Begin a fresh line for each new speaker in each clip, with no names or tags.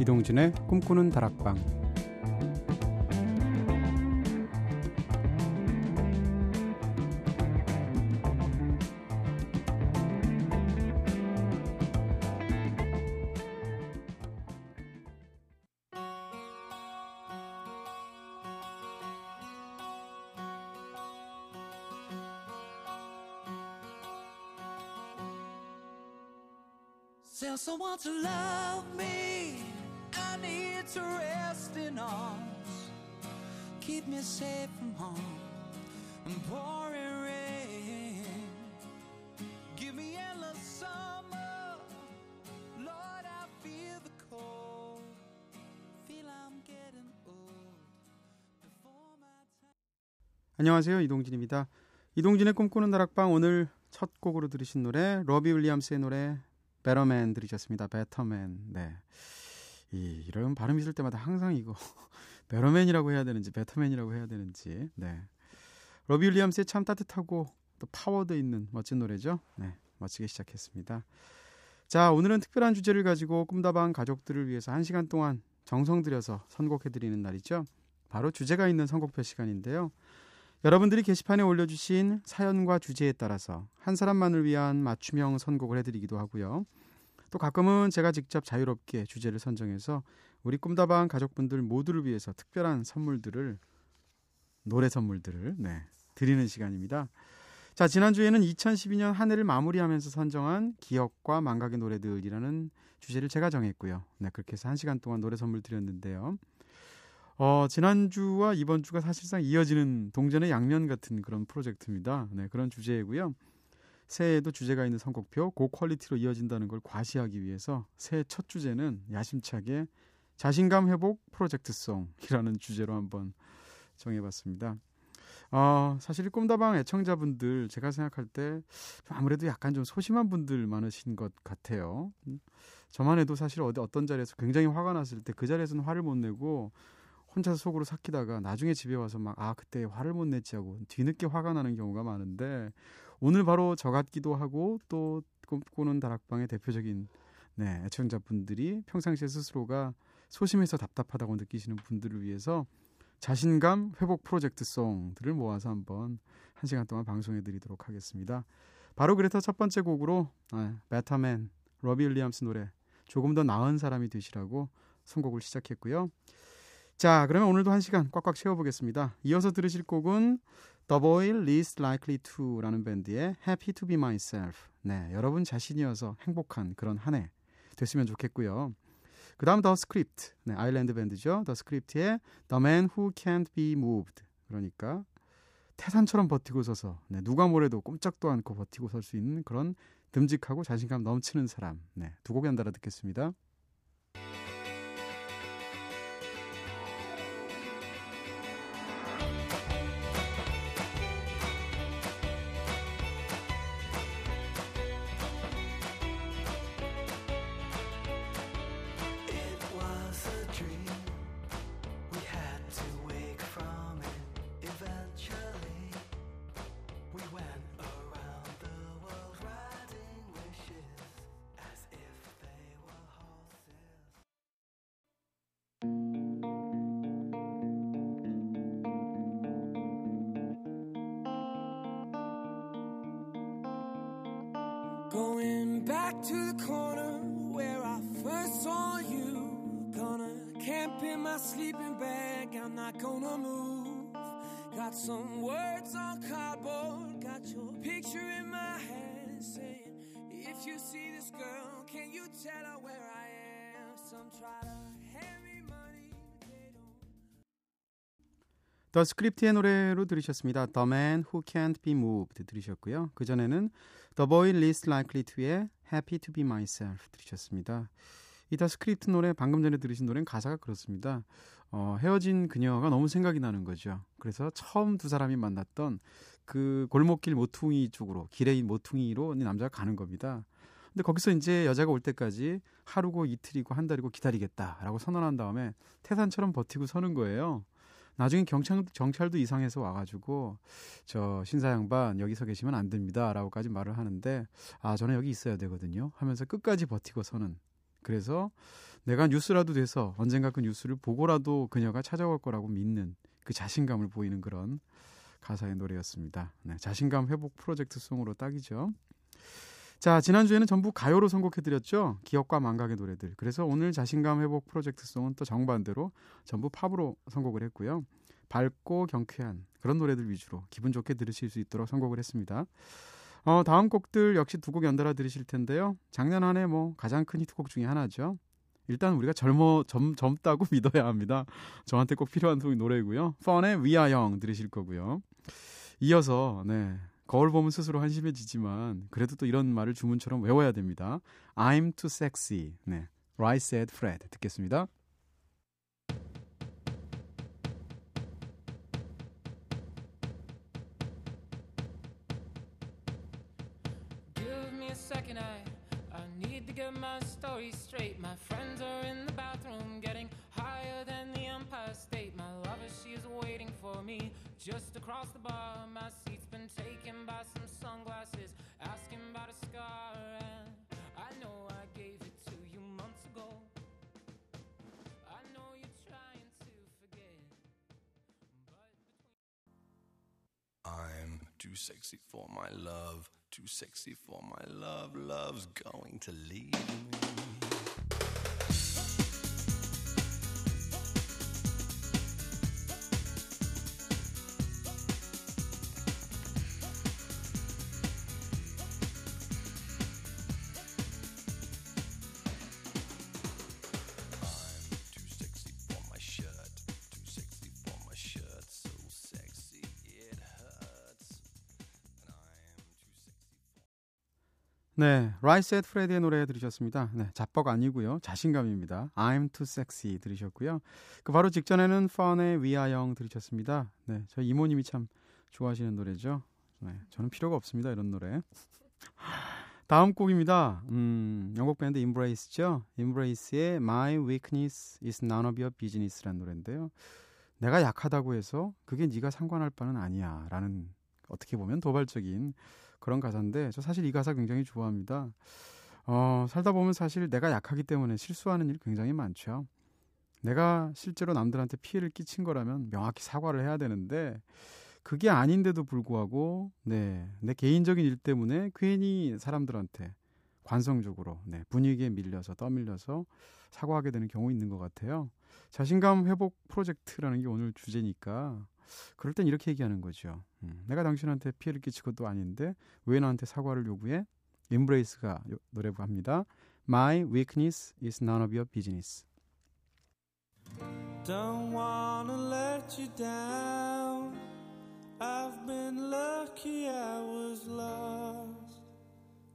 이동진의 꿈꾸는 다락방. To rest in arms. Keep me safe from harm and pouring rain. Give me endless summer. Lord, I feel the cold. Feel I'm getting old. Before my time. 안녕하세요. 이동진입니다. 이동진의 꿈꾸는 다락방 오늘 첫 곡으로 들으신 노래 러비 윌리엄스의 노래 Better Man 들으셨습니다. Better Man. 네. 이, 이런 발음 있을 때마다 항상 이거 베터맨이라고 해야 되는지 베터맨이라고 해야 되는지. 네. 로비 윌리엄스의 참 따뜻하고 또 파워도 있는 멋진 노래죠. 네. 멋지게 시작했습니다. 자, 오늘은 특별한 주제를 가지고 꿈다방 가족들을 위해서 1시간 동안 정성 들여서 선곡해 드리는 날이죠. 바로 주제가 있는 선곡표 시간인데요. 여러분들이 게시판에 올려주신 사연과 주제에 따라서 한 사람만을 위한 맞춤형 선곡을 해드리기도 하고요. 또 가끔은 제가 직접 자유롭게 주제를 선정해서 우리 꿈다방 가족분들 모두를 위해서 특별한 선물들을 노래 선물들을 네, 드리는 시간입니다. 자, 지난주에는 2012년 한 해를 마무리하면서 선정한 기억과 망각의 노래들이라는 주제를 제가 정했고요. 네, 그렇게 해서 한 시간 동안 노래 선물 드렸는데요. 어, 지난주와 이번 주가 사실상 이어지는 동전의 양면 같은 그런 프로젝트입니다. 네, 그런 주제이고요. 새해에도 주제가 있는 선곡표 고퀄리티로 이어진다는 걸 과시하기 위해서 새해 첫 주제는 야심차게 자신감 회복 프로젝트송이라는 주제로 한번 정해봤습니다. 어, 사실 꿈다방 애청자분들 제가 생각할 때 아무래도 약간 좀 소심한 분들 많으신 것 같아요. 저만 해도 사실 어디 어떤 자리에서 굉장히 화가 났을 때 그 자리에서는 화를 못 내고 혼자서 속으로 삭히다가 나중에 집에 와서 막 아 그때 화를 못 냈지 하고 뒤늦게 화가 나는 경우가 많은데 오늘 바로 저 같기도 하고 또 꿈꾸는 다락방의 대표적인 네, 애청자분들이 평상시에 스스로가 소심해서 답답하다고 느끼시는 분들을 위해서 자신감 회복 프로젝트 송들을 모아서 한번 한 시간 동안 방송해 드리도록 하겠습니다. 바로 그래서 첫 번째 곡으로 네, 베타맨 러비 윌리엄스 노래 조금 더 나은 사람이 되시라고 선곡을 시작했고요. 자, 그러면 오늘도 한 시간 꽉꽉 채워보겠습니다. 이어서 들으실 곡은 The Boy Least Likely To라는 밴드의 Happy to Be Myself. 네, 여러분 자신이어서 행복한 그런 한 해 됐으면 좋겠고요. 그 다음 The Script, 네, 아일랜드 밴드죠. The Script의 The Man Who. 그러니까 태산처럼 버티고 서서 네, 누가 뭐래도 꼼짝도 않고 버티고 설 수 있는 그런 듬직하고 자신감 넘치는 사람. 네, 두 곡 연달아 듣겠습니다. To the corner where I first saw you. Gonna camp in my sleeping bag, I'm not gonna move. Got some words on cardboard, got your picture in my head saying, If you see this girl, can you tell her where I am? Some try to hand me money. 더 스크립트의 노래로 들으셨습니다. The Man Who Can't Be Moved 들으셨고요. 그전에는 The Boy Least Likely To의 Happy to Be Myself 들으셨습니다. 이 The Script 노래 방금 전에 들으신 노래는 가사가 그렇습니다. 어, 헤어진 그녀가 너무 생각이 나는 거죠. 그래서 처음 두 사람이 만났던 그 골목길 모퉁이 쪽으로 길에 모퉁이로 남자가 가는 겁니다. 근데 거기서 이제 여자가 올 때까지 하루고 이틀이고 한 달이고 기다리겠다라고 선언한 다음에 태산처럼 버티고 서는 거예요. 나중에 경찰, 경찰도 이상해서 와가지고 저 신사 양반 여기서 계시면 안 됩니다라고까지 말을 하는데 아 저는 여기 있어야 되거든요 하면서 끝까지 버티고 서는 그래서 내가 뉴스라도 돼서 언젠가 그 뉴스를 보고라도 그녀가 찾아올 거라고 믿는 그 자신감을 보이는 그런 가사의 노래였습니다. 네, 자신감 회복 프로젝트 송으로 딱이죠. 자, 지난주에는 전부 가요로 선곡해드렸죠. 기억과 망각의 노래들. 그래서 오늘 자신감 회복 프로젝트 송은 또 정반대로 전부 팝으로 선곡을 했고요. 밝고 경쾌한 그런 노래들 위주로 기분 좋게 들으실 수 있도록 선곡을 했습니다. 어, 다음 곡들 역시 두 곡 연달아 들으실 텐데요. 작년 한 해 뭐 가장 큰 히트곡 중에 하나죠. 일단 우리가 젊어 젊, 젊다고 믿어야 합니다. 저한테 꼭 필요한 노래고요. 펀의 위아영 들으실 거고요. 이어서 네 거울 보면 스스로 한심해지지만 그래도 또 이런 말을 주문처럼 외워야 됩니다. I'm too sexy. 네, Right said Fred 듣겠습니다.
Been taken by some sunglasses, asking about a scar. And I know I gave it to you months ago. I know you're trying to forget. But I'm too sexy for my love, too sexy for my love. Love's going to leave me.
네, Right Said Fred의 노래 들으셨습니다. 네, 자뻑 아니고요. 자신감입니다. I'm too sexy 들으셨고요. 그 바로 직전에는 Fun의 We Are Young 들으셨습니다. 네, 저희 이모님이 참 좋아하시는 노래죠. 네, 저는 필요가 없습니다. 이런 노래. 다음 곡입니다. 음, 영국 밴드 Embrace죠. Embrace의 My Weakness is None of Your Business라는 노래인데요. 내가 약하다고 해서 그게 네가 상관할 바는 아니야라는 어떻게 보면 도발적인 그런 가사인데 저 사실 이 가사 굉장히 좋아합니다. 어, 살다 보면 사실 내가 약하기 때문에 실수하는 일 굉장히 많죠. 내가 실제로 남들한테 피해를 끼친 거라면 명확히 사과를 해야 되는데 그게 아닌데도 불구하고 네, 내 개인적인 일 때문에 괜히 사람들한테 관성적으로 네, 분위기에 밀려서 떠밀려서 사과하게 되는 경우 있는 것 같아요. 자신감 회복 프로젝트라는 게 오늘 주제니까 그럴 땐 이렇게 얘기하는 거죠. 음, 내가 당신한테 피해를 끼친 것도 아닌데 왜 나한테 사과를 요구해? 임브레이스가 노래합니다. My weakness is none of your business. Don't wanna let you down. I've been lucky I was lost.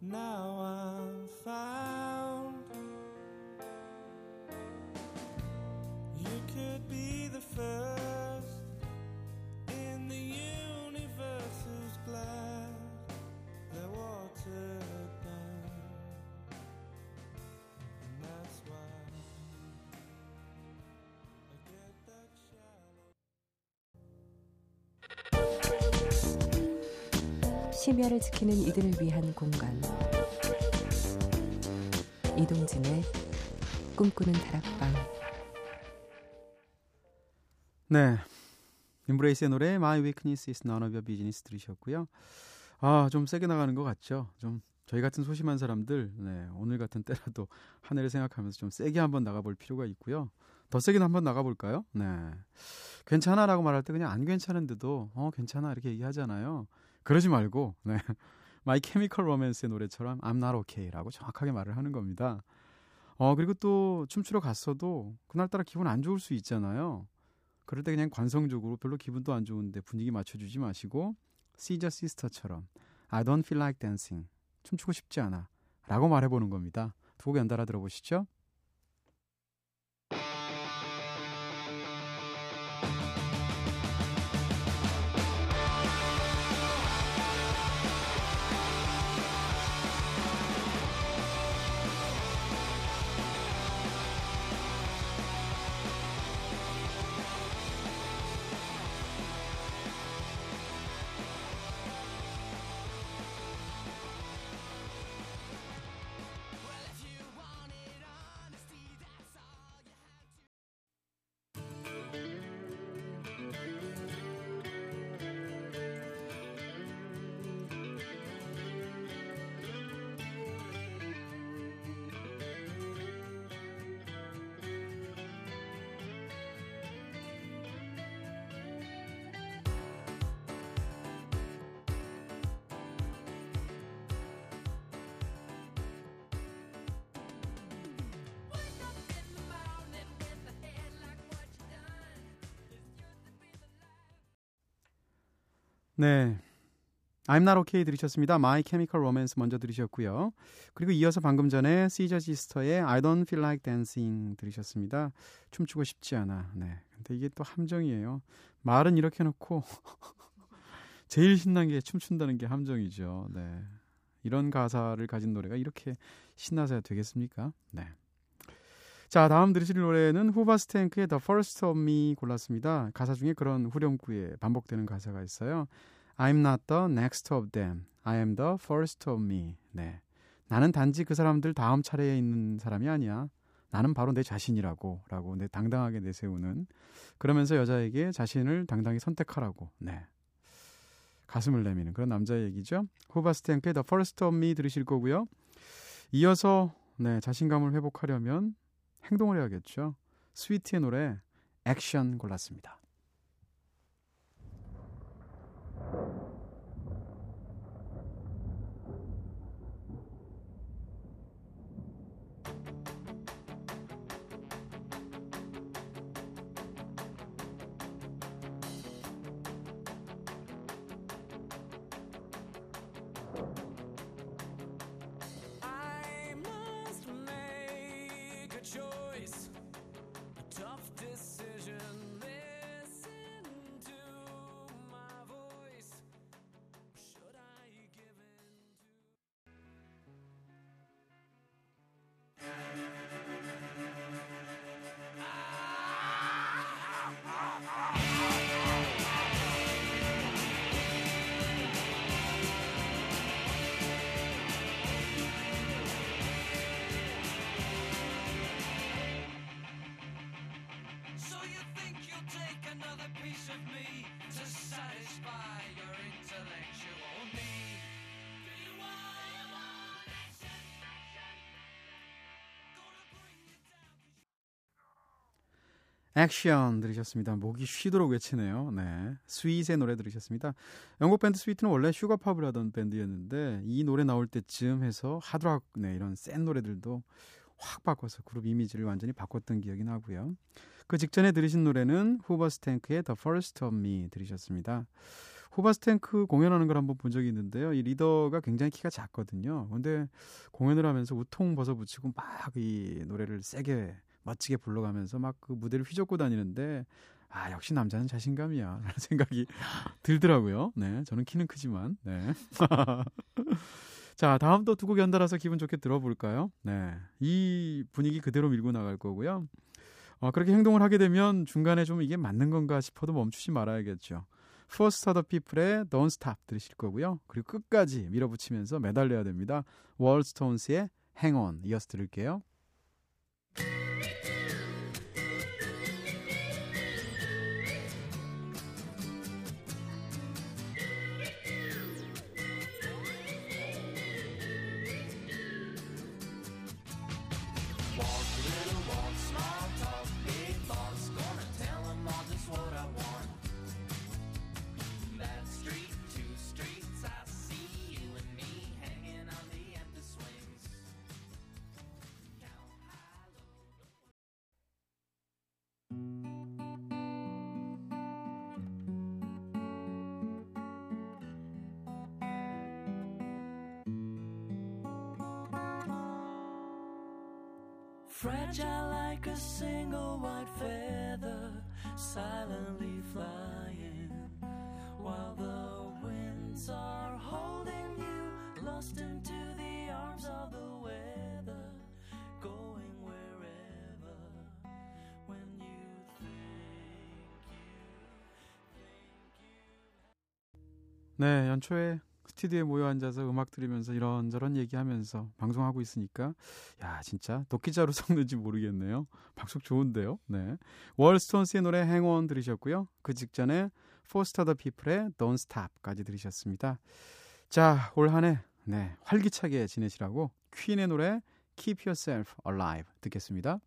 Now I'm found. You could be the first.
심야를 지키는 이들을 위한 공간. 이동진의 꿈꾸는 다락방.
네. 인브레이스의 노래 My Weakness is None of Your Business 들으셨고요. 아 좀 세게 나가는 것 같죠? 좀 저희 같은 소심한 사람들 네, 오늘 같은 때라도 하늘을 생각하면서 좀 세게 한번 나가볼 필요가 있고요. 더 세게 한번 나가볼까요? 네. 괜찮아라고 말할 때 그냥 안 괜찮은데도 어 괜찮아 이렇게 얘기하잖아요 그러지 말고 네. My Chemical Romance의 노래처럼 I'm not okay라고 정확하게 말을 하는 겁니다. 어 그리고 또 춤추러 갔어도 그날따라 기분 안 좋을 수 있잖아요. 그럴 때 그냥 관성적으로 별로 기분도 안 좋은데 분위기 맞춰주지 마시고 Scissor Sister처럼 I don't feel like dancing 춤추고 싶지 않아 라고 말해보는 겁니다. 두 곡 연달아 들어보시죠. 네. I'm Not Okay 들으셨습니다. My Chemical Romance 먼저 들으셨고요. 그리고 이어서 방금 전에 시저 지스터의 I Don't Feel Like Dancing 들으셨습니다. 춤추고 싶지 않아. 네. 근데 이게 또 함정이에요. 말은 이렇게 놓고 제일 신난 게 춤춘다는 게 함정이죠. 네. 이런 가사를 가진 노래가 이렇게 신나서야 되겠습니까? 네. 자, 다음 들으실 노래는 후바스탱크의 The First of Me 골랐습니다. 가사 중에 그런 후렴구에 반복되는 가사가 있어요. I'm not the next of them. I am the first of me. 네. 나는 단지 그 사람들 다음 차례에 있는 사람이 아니야. 나는 바로 내 자신이라고 라고 내 당당하게 내세우는 그러면서 여자에게 자신을 당당히 선택하라고 네 가슴을 내미는 그런 남자의 얘기죠 후바스탱크의 The First of Me 들으실 거고요 이어서 네 자신감을 회복하려면 행동을 해야겠죠? 스위트의 노래 액션 골랐습니다
of me to satisfy your intellectual need? Do you want action? Gonna bring you down.
Action 들으셨습니다. 목이 쉬도록 외치네요. 네. 스윗의 노래 들으셨습니다. 영국 밴드 Sweet는 원래 sugar pop을 하던 밴드였는데 이 노래 나올 때쯤 해서 하드락 네, 이런 센 노래들도 확 바꿔서 그룹 이미지를 완전히 바꿨던 기억이 나고요. 그 직전에 들으신 노래는 후버스탱크의 The First of Me 들으셨습니다. 후바스탱크 공연하는 걸 한번 본 적이 있는데요. 이 리더가 굉장히 키가 작거든요. 근데 공연을 하면서 우통 벗어붙이고 막 이 노래를 세게 멋지게 불러가면서 막 그 무대를 휘젓고 다니는데 아 역시 남자는 자신감이야 라는 생각이 들더라고요. 네, 저는 키는 크지만 네. 자 다음 또 두 곡 연달아서 기분 좋게 들어볼까요? 네, 이 분위기 그대로 밀고 나갈 거고요. 어, 그렇게 행동을 하게 되면 중간에 좀 이게 맞는 건가 싶어도 멈추지 말아야겠죠. First Other People의 Don't Stop 들으실 거고요. 그리고 끝까지 밀어붙이면서 매달려야 됩니다. 월스톤스의 Hang On 이어서 들을게요.
Fragile like a single white feather, silently flying, while the winds are holding you, lost into the arms of the weather, going wherever. When you think
네, 연초에 스튜디오에 모여 앉아서 음악 들으면서 이런저런 얘기하면서 방송하고 있으니까 야 진짜 도끼자루 섞는지 모르겠네요. 박속 좋은데요. 네, 월스톤스의 노래 행원 들으셨고요. 그 직전에 포스터 더 피플의 Don't Stop까지 들으셨습니다. 자, 올 한해 네, 활기차게 지내시라고 퀸의 노래 Keep Yourself Alive 듣겠습니다.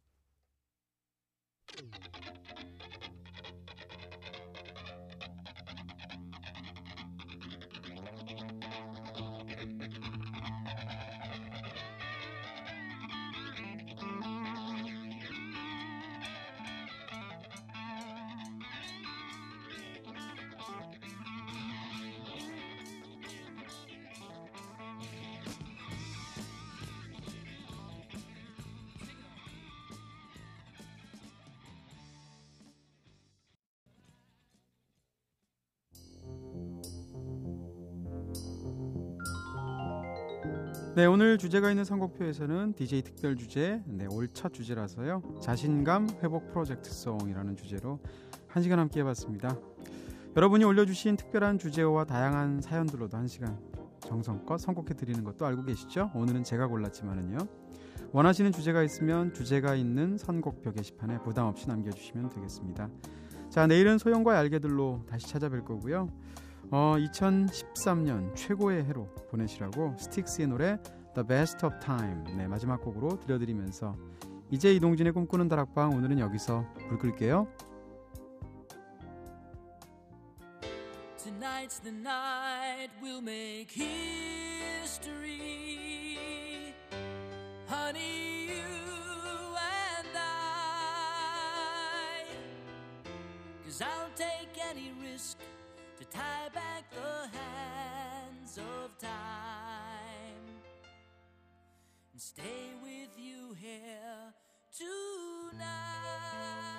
네, 오늘 주제가 있는 선곡표에서는 DJ 특별 주제, 네, 올첫 주제라서요. 자신감 회복 프로젝트 송이라는 주제로 한 시간 함께 해봤습니다. 여러분이 올려주신 특별한 주제와 다양한 사연들로도 한 시간 정성껏 선곡해 드리는 것도 알고 계시죠? 오늘은 제가 골랐지만은요. 원하시는 주제가 있으면 주제가 있는 선곡표 게시판에 부담 없이 남겨주시면 되겠습니다. 자, 내일은 소영과 얄개들로 다시 찾아뵐 거고요. 어, 2013년 최고의 해로 보내시라고 스틱스의 노래 The Best of Time 네, 마지막 곡으로 들려드리면서 이제 이동진의 꿈꾸는 다락방 오늘은 여기서 불 끌게요.
Tonight's the night we'll make history. Honey, you and I. Cause I'll take any risk to tie back the hands of time and stay with you here tonight.